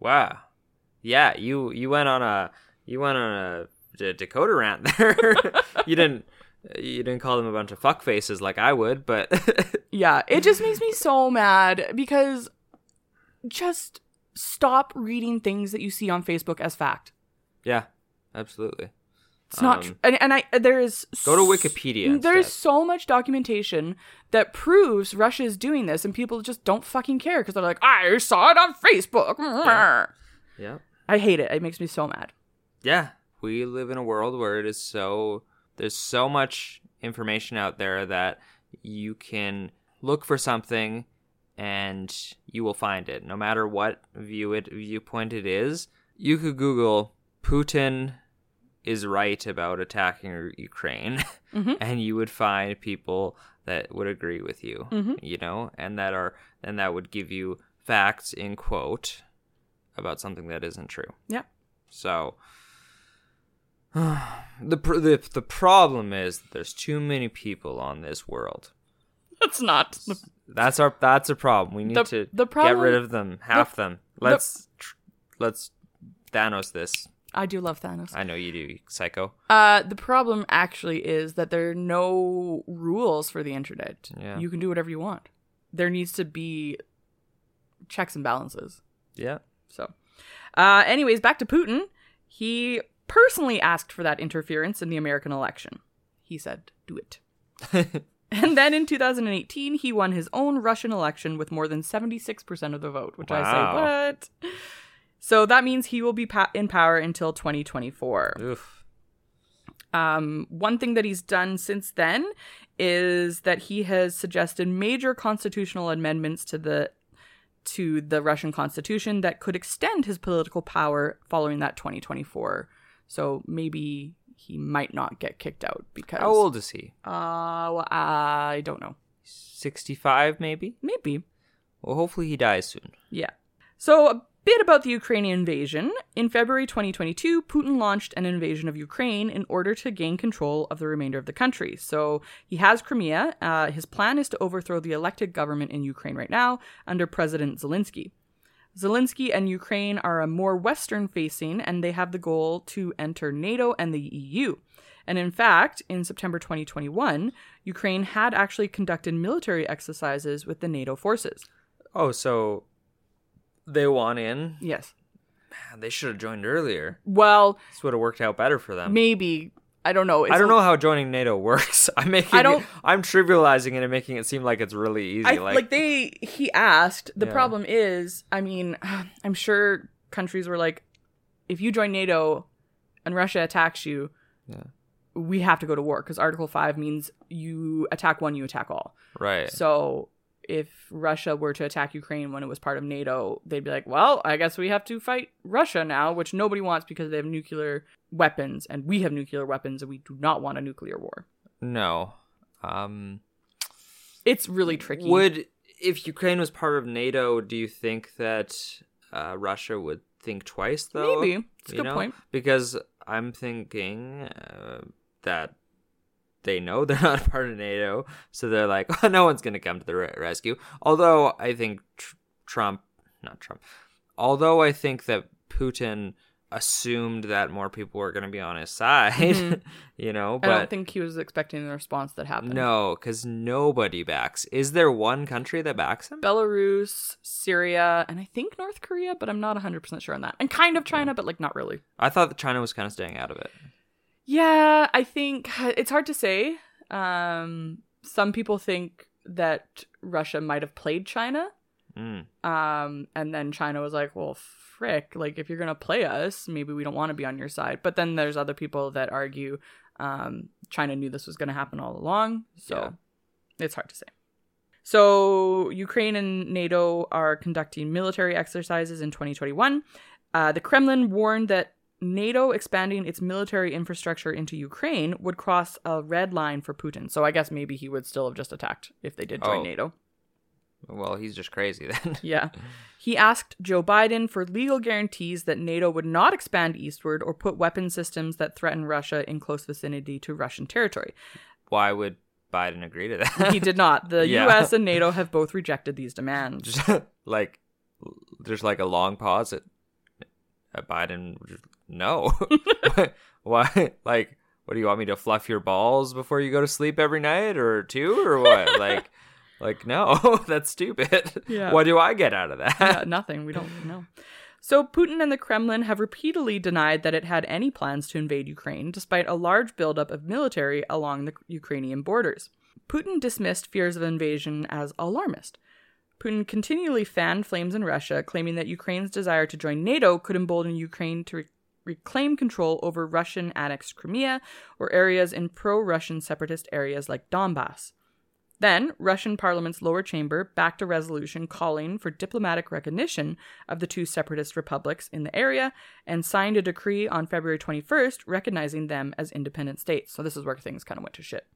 Wow. Yeah, you you went on a you went on a D- Dakota rant there. you didn't you didn't call them a bunch of fuck faces like I would, but Yeah, it just makes me so mad because just stop reading things that you see on Facebook as fact. yeah, absolutely. It's not, tr- Um, and, and I there is Go to s- Wikipedia There is so much documentation that proves Russia is doing this, and people just don't fucking care because they're like, I saw it on Facebook. Yeah. I hate it. It makes me so mad. Yeah, we live in a world where it is so there's so much information out there that you can look for something and you will find it no matter what view it viewpoint it is. You could Google Putin is right about attacking Ukraine mm-hmm. and you would find people that would agree with you, mm-hmm. you know, and that are and that would give you facts in quote about something that isn't true. Yeah. So the, pr- the the problem is that there's too many people on this world. That's not. The, That's our that's a problem. We need The- to the get rid of them, half them. Let's tr- let's Thanos this. I do love Thanos. I know you do, you psycho. Uh, the problem actually is that there are no rules for the internet. Yeah. You can do whatever you want. There needs to be checks and balances. Yeah. So, uh, anyways, back to Putin. He personally asked for that interference in the American election. He said, do it. and then in 2018, he won his own Russian election with more than 76% of the vote, which I say, what? So that means he will be pa- in power until 2024. Oof. Um, one thing that he's done since then is that he has suggested major constitutional amendments to the to the Russian constitution that could extend his political power following that 2024. So maybe he might not get kicked out because How old is he? Uh, well, I don't know. 65 maybe? Maybe. Well, hopefully he dies soon. Yeah. So, a bit about the Ukrainian invasion. In February 2022, Putin launched an invasion of Ukraine in order to gain control of the remainder of the country. So, he has Crimea. Uh, his plan is to overthrow the elected government in Ukraine right now under President Zelensky. Zelensky and Ukraine are a more Western facing, and they have the goal to enter NATO and the EU. And in fact, in September 2021, Ukraine had actually conducted military exercises with the NATO forces. Oh, so they want in? Yes. Man, they should have joined earlier. Well, This would have worked out better for them. maybe I don't know. It's I don't a- know how joining NATO works. I'm making I don't- it, I'm trivializing it and making it seem like it's really easy. I like, like, they. He asked. The Yeah. problem is, I mean, I'm sure countries were like, if you join NATO and Russia attacks you, Yeah. we have to go to war because Article Five means you attack one, you attack all. right. So if Russia were to attack Ukraine when it was part of NATO, they'd be like, well, I guess we have to fight Russia now, which nobody wants because they have nuclear weapons and we have nuclear weapons and we do not want a nuclear war. No. Um It's really tricky. would if Ukraine was part of NATO, do you think that uh, Russia would think twice though? Maybe. It's a You good know? point. Because I'm thinking uh, that they know they're not part of NATO, so they're like, oh, no one's going to come to the re- rescue. Although I think tr- Trump, not Trump, although I think that Putin assumed that more people were going to be on his side, you know, Mm-hmm. I don't think he was expecting the response that happened. no, because nobody backs. Is there one country that backs him? Belarus, Syria, and I think North Korea, but I'm not 100% sure on that. And kind of China, but like not really. I thought that China was kind of staying out of it. Yeah, I think it's hard to say. Um, some people think that Russia might have played China. Mm. Um, and then China was like, well, frick, like if you're going to play us, maybe we don't want to be on your side. But then there's other people that argue um, China knew this was going to happen all along. So it's hard to say. So, Ukraine and NATO are conducting military exercises in 2021. Uh, the Kremlin warned that NATO expanding its military infrastructure into Ukraine would cross a red line for Putin. So, I guess maybe he would still have just attacked if they did join Oh. NATO. Well, he's just crazy then. Yeah. He asked Joe Biden for legal guarantees that NATO would not expand eastward or put weapon systems that threaten Russia in close vicinity to Russian territory. Why would Biden agree to that? He did not. The Yeah. US and NATO have both rejected these demands. just like there's like a long pause at, at Biden. No, why? Like, what do you want me to fluff your balls before you go to sleep every night, or two, or what? like, like no, that's stupid. Yeah. What do I get out of that? yeah, nothing. We don't know. So, Putin and the Kremlin have repeatedly denied that it had any plans to invade Ukraine, despite a large buildup of military along the Ukrainian borders. Putin dismissed fears of invasion as alarmist. Putin continually fanned flames in Russia, claiming that Ukraine's desire to join NATO could embolden Ukraine to reclaim control over Russian annexed Crimea or areas in pro Russian separatist areas like Donbass. Then, Russian parliament's lower chamber backed a resolution calling for diplomatic recognition of the two separatist republics in the area and signed a decree on February 21st recognizing them as independent states. So, this is where things kind of went to shit.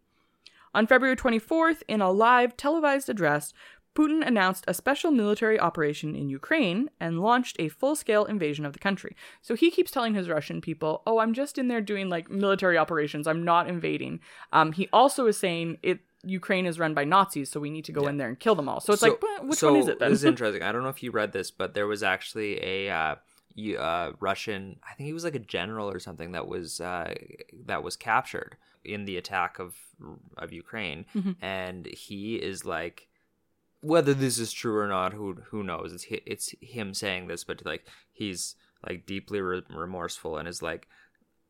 On February 24th, in a live televised address, Putin announced a special military operation in Ukraine and launched a full scale invasion of the country. So he keeps telling his Russian people, oh, I'm just in there doing like military operations. I'm not invading. Um, he also is saying it. Ukraine is run by Nazis, so we need to go in there and kill them all. So it's like, "Well, which so one is it then? This is interesting. I don't know if you read this, but there was actually a uh, uh, Russian. I think he was like a general or something that was uh, that was captured in the attack of of Ukraine, Mm-hmm. and he is like. Whether this is true or not, who who knows? It's hi- it's him saying this, but like he's like deeply re- remorseful and is like,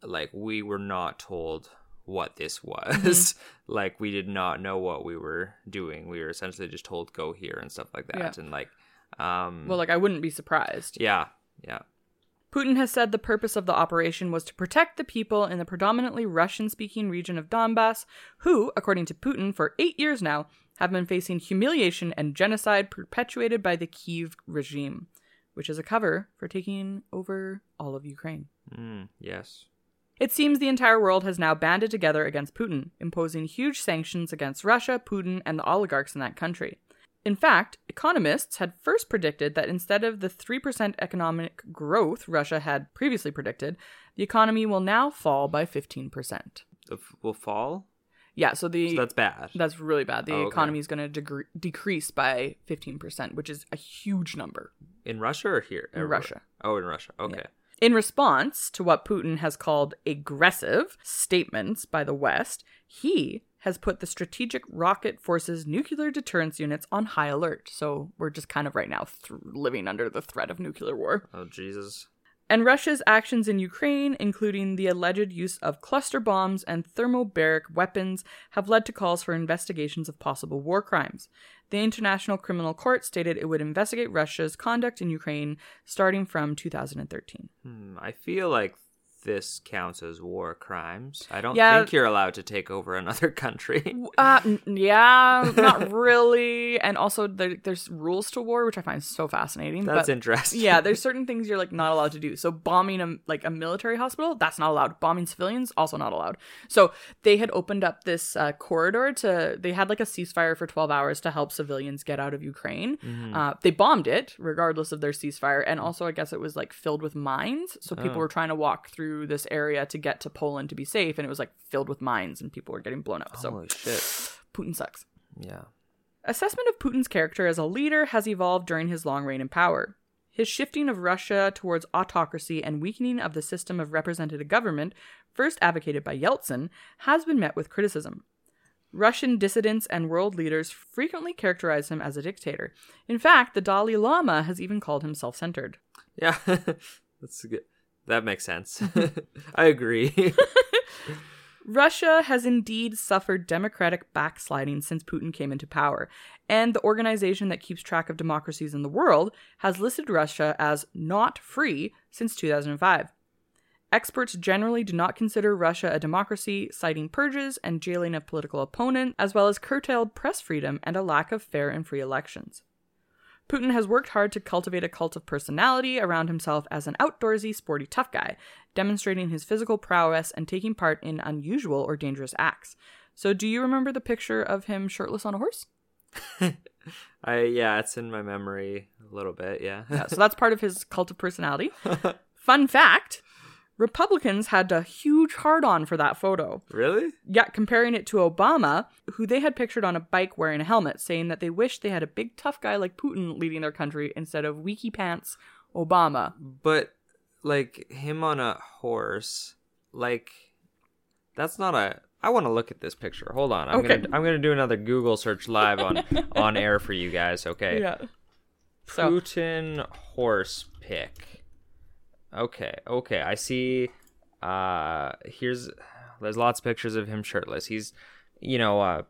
like we were not told what this was. Mm-hmm. like we did not know what we were doing. We were essentially just told go here and stuff like that. Yeah. And like, um, well, like I wouldn't be surprised. yeah, yeah, Putin has said the purpose of the operation was to protect the people in the predominantly Russian speaking region of Donbass, who, according to Putin, for eight years now, have been facing humiliation and genocide perpetuated by the Kiev regime, which is a cover for taking over all of Ukraine. mm, yes. It seems the entire world has now banded together against Putin, imposing huge sanctions against Russia, Putin, and the oligarchs in that country. In fact, economists had first predicted that instead of the 3% economic growth Russia had previously predicted, the economy will now fall by 15%. The f- will fall. Yeah, so the So that's bad. that's really bad. The Oh, okay. economy is going to decrease by 15%, which is a huge number. in Russia or here? In Everywhere? Russia. Oh, in Russia. Okay. In response to what Putin has called aggressive statements by the West, he has put the Strategic Rocket Force's nuclear deterrence units on high alert. So we're just kind of right now th- living under the threat of nuclear war. Oh Jesus. And Russia's actions in Ukraine, including the alleged use of cluster bombs and thermobaric weapons, have led to calls for investigations of possible war crimes. The International Criminal Court stated it would investigate Russia's conduct in Ukraine starting from 2013. Hmm, I feel like this counts as war crimes. I don't Yeah. think you're allowed to take over another country. Uh, yeah, not really. And also, there, there's rules to war, which I find so fascinating. That's but interesting. yeah, there's certain things you're like not allowed to do. So bombing a like a military hospital, that's not allowed. Bombing civilians, also not allowed. So they had opened up this uh, corridor to. They had like a ceasefire for 12 hours to help civilians get out of Ukraine. Mm-hmm. Uh, they bombed it regardless of their ceasefire, and also I guess it was like filled with mines. So people Oh. were trying to walk through this area to get to Poland to be safe, and it was like filled with mines, and people were getting blown up. So Holy shit. Putin sucks. Yeah. Assessment of Putin's character as a leader has evolved during his long reign in power. His shifting of Russia towards autocracy and weakening of the system of representative government, first advocated by Yeltsin, has been met with criticism. Russian dissidents and world leaders frequently characterize him as a dictator. In fact, the Dalai Lama has even called him self centered. Yeah. That's good. That makes sense. I agree. Russia has indeed suffered democratic backsliding since Putin came into power, and the organization that keeps track of democracies in the world has listed Russia as not free since 2005. Experts generally do not consider Russia a democracy, citing purges and jailing of political opponents, as well as curtailed press freedom and a lack of fair and free elections. Putin has worked hard to cultivate a cult of personality around himself as an outdoorsy, sporty tough guy, demonstrating his physical prowess and taking part in unusual or dangerous acts. So, do you remember the picture of him shirtless on a horse? I yeah, it's in my memory a little bit. Yeah. Yeah, so that's part of his cult of personality. Fun fact Republicans had a huge hard on for that photo. really? Yeah, comparing it to Obama, who they had pictured on a bike wearing a helmet, saying that they wished they had a big tough guy like Putin leading their country instead of weaky pants Obama. But like him on a horse, like that's not a. I want to look at this picture. Hold on. I'm Okay. gonna I'm gonna do another Google search live on on air for you guys. Okay. Yeah. So, Putin horse pick. Okay, okay. I see uh here's there's lots of pictures of him shirtless. He's you know, uh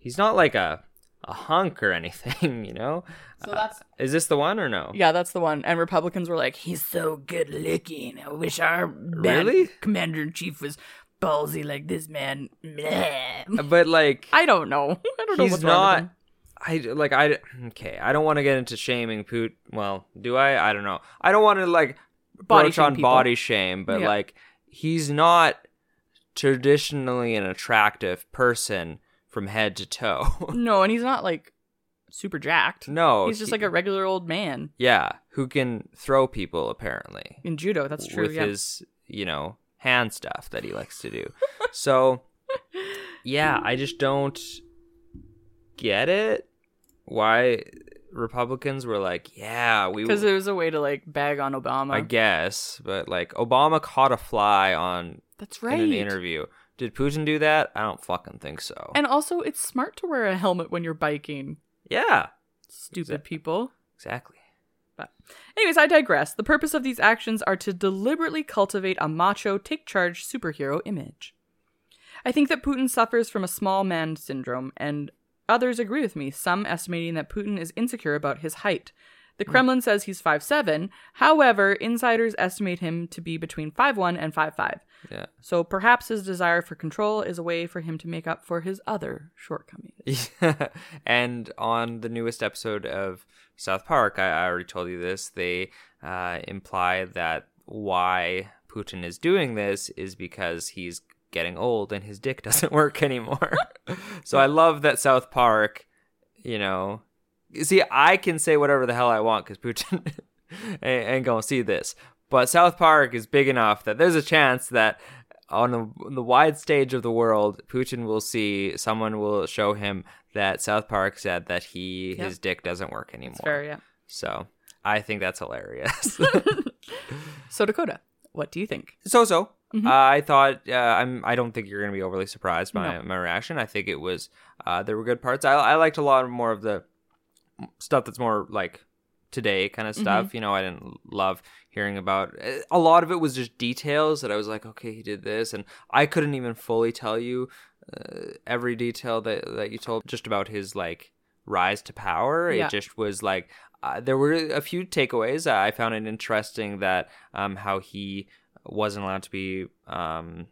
he's not like a a hunk or anything, you know? so that's Is this the one or no? yeah, that's the one. And Republicans were like, "He's so good looking. I wish our Really? commander in chief was ballsy like this man." Bleh. But like I don't know. I don't know he's what's wrong with not. I like I okay. I don't want to get into shaming Put. Well, do I? I don't know. I don't want to like Body shame on people. body shame, but Yeah. like he's not traditionally an attractive person from head to toe. No, and he's not like super jacked. no, he's just he- like a regular old man yeah, who can throw people apparently in judo. That's true. with yeah. his you know hand stuff that he likes to do. so yeah, I just don't get it. Why Republicans were like, yeah, we because it was a way to like bag on Obama. I guess, but like Obama caught a fly on That's right. in an interview. Did Putin do that? I don't fucking think so. And also, it's smart to wear a helmet when you're biking. yeah, Stupid Exact- people. exactly. But, anyways, I digress. The purpose of these actions are to deliberately cultivate a macho, take charge superhero image. I think that Putin suffers from a small man syndrome, and others agree with me, some estimating that Putin is insecure about his height. The Kremlin says he's 5'7, however, insiders estimate him to be between 5'1 and 5'5. Yeah. So perhaps his desire for control is a way for him to make up for his other shortcomings. and on the newest episode of South Park, I, I already told you this. They uh, imply that why Putin is doing this is because he's getting old and his dick doesn't work anymore. so I love that South Park, you know. See, I can say whatever the hell I want because Putin ain't, gonna see this. But South Park is big enough that there's a chance that on the, the wide stage of the world, Putin will see someone will show him that South Park said that he Yeah. his dick doesn't work anymore. It's fair, yeah. So I think that's hilarious. So Dakota, what do you think? so so. Uh, I thought uh, I'm. I don't think you're going to be overly surprised by No. my reaction. I think it was. Uh, there were good parts. I, I liked a lot more of the stuff that's more like today kind of stuff. You know, I didn't love hearing about. A lot of it was just details that I was like, okay, he did this, and I couldn't even fully tell you uh, every detail that that you told just about his like rise to power. Yeah. It just was like uh, there were a few takeaways. I found it interesting that um, how he wasn't allowed to be um,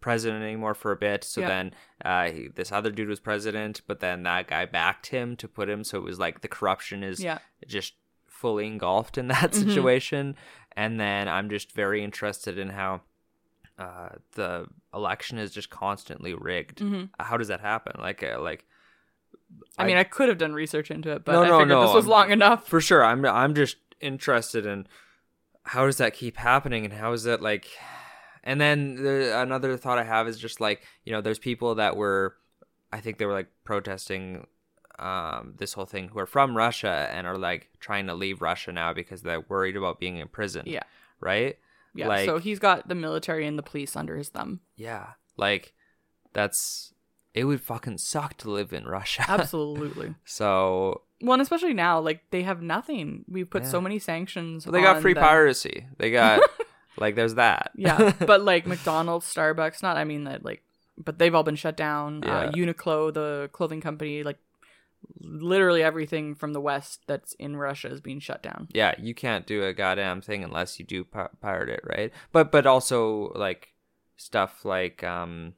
president anymore for a bit. So then uh, he, this other dude was president, but then that guy backed him to put him. So it was like the corruption is just fully engulfed in that Mm-hmm. situation. And then I'm just very interested in how uh, the election is just constantly rigged. How does that happen? Like, uh, like Mm-hmm. I, mean, I could have done research into it, but No, I no, figured no, this was I'm- long enough. for sure i'm i'm just interested in how does that keep happening and how is that like and then the, another thought i have is just like you know there's people that were i think they were like protesting um this whole thing who are from russia and are like trying to leave russia now because they're worried about being in prison Yeah. right Yeah, like so he's got the military and the police under his thumb. yeah like that's it would fucking suck to live in russia Absolutely. so well, and especially now, like they have nothing. We've put so many sanctions. well, they got free them. piracy they got like there's that Yeah, but like McDonald's, Starbucks, not. I mean that like, but they've all been shut down. Yeah. Uh, Uniqlo, the clothing company, like literally everything from the West that's in Russia is being shut down. Yeah, you can't do a goddamn thing unless you do pi- pirate it, right? But but also like stuff like um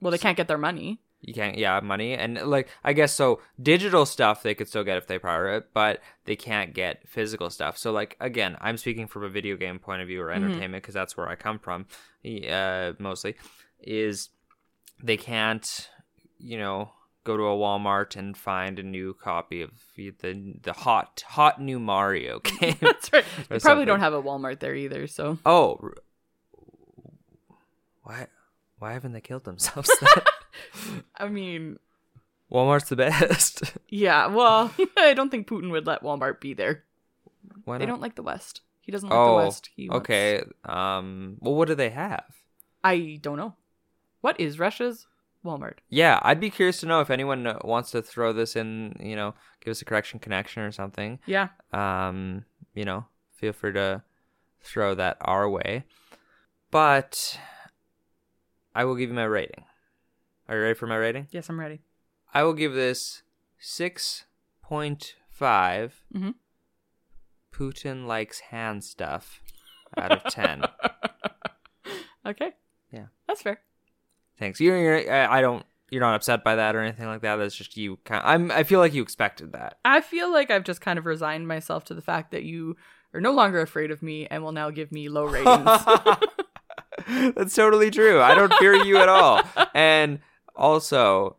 Well, they can't get their money. You can't yeah money and like I guess so digital stuff they could still get if they pirate it, but they can't get physical stuff. So like again, I'm speaking from a video game point of view or entertainment because that's where I come from, uh, mostly is they can't you know go to a Walmart and find a new copy of the the hot hot new Mario game. That's right. They probably don't have a Walmart there either. So Oh, why? Why haven't they killed themselves? I mean, Walmart's the best. yeah. Well, I don't think Putin would let Walmart be there. Why They not? don't like the West. He doesn't like oh, the West. He wants- okay. Um. Well, what do they have? I don't know. What is Russia's Walmart? Yeah, I'd be curious to know if anyone uh, wants to throw this in. You know, give us a correction connection or something. Yeah. Um. You know, feel free to throw that our way. But I will give you my rating. Are you ready for my rating? Yes, I'm ready. I will give this 6.5 Mhm. Putin likes hand stuff out of 10. Okay. Yeah. That's fair. Thanks. You're, you're, I I don't, you're not upset by that or anything like that. That's just you kind I'm, I feel like you expected that. I feel like I've just kind of resigned myself to the fact that you are no longer afraid of me and will now give me low ratings. That's totally true. I don't fear you at all. And also,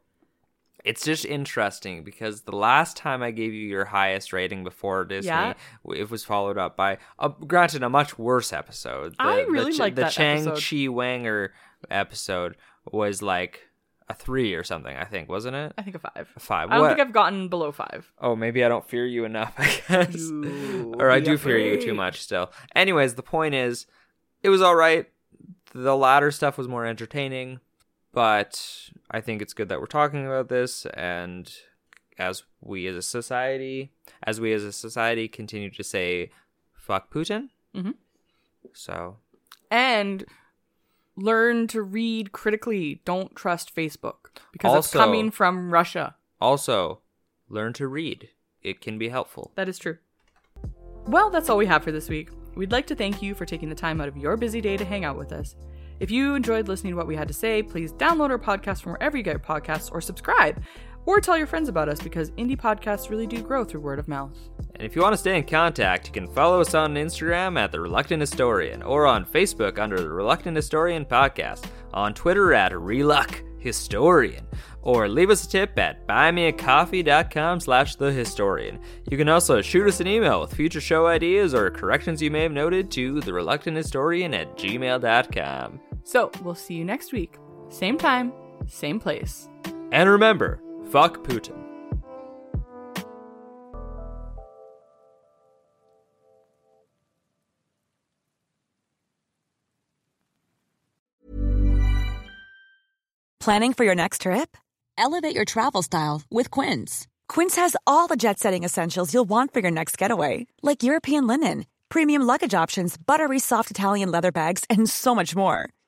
it's just interesting because the last time I gave you your highest rating before Disney, Yeah. it was followed up by, a, granted, a much worse episode. The, I really the, liked the Chang. Chi Wanger episode was like a three or something. I think wasn't it? I think a five. A five. I don't What- think I've gotten below five. Oh, maybe I don't fear you enough, I guess. You or I do fear you too much still. Anyways, the point is, it was all right. The latter stuff was more entertaining, but I think it's good that we're talking about this. And as we as a society, as we as a society continue to say, fuck Putin. Mhm. So, And learn to read critically. Don't trust Facebook because it's coming from Russia. also, learn to read. It can be helpful. That is true. Well, that's all we have for this week. We'd like to thank you for taking the time out of your busy day to hang out with us. If you enjoyed listening to what we had to say, please download our podcast from wherever you get your podcasts or subscribe or tell your friends about us because indie podcasts really do grow through word of mouth. And if you want to stay in contact, you can follow us on Instagram at The Reluctant Historian or on Facebook under The Reluctant Historian Podcast, on Twitter at Reluck Historian, or leave us a tip at buymeacoffee.com slash The Historian. You can also shoot us an email with future show ideas or corrections you may have noted to The Reluctant Historian at gmail.com. So, we'll see you next week. Same time, same place. And remember, fuck Putin. Planning for your next trip? Elevate your travel style with Quince. Quince has all the jet setting essentials you'll want for your next getaway, like European linen, premium luggage options, buttery soft Italian leather bags, and so much more.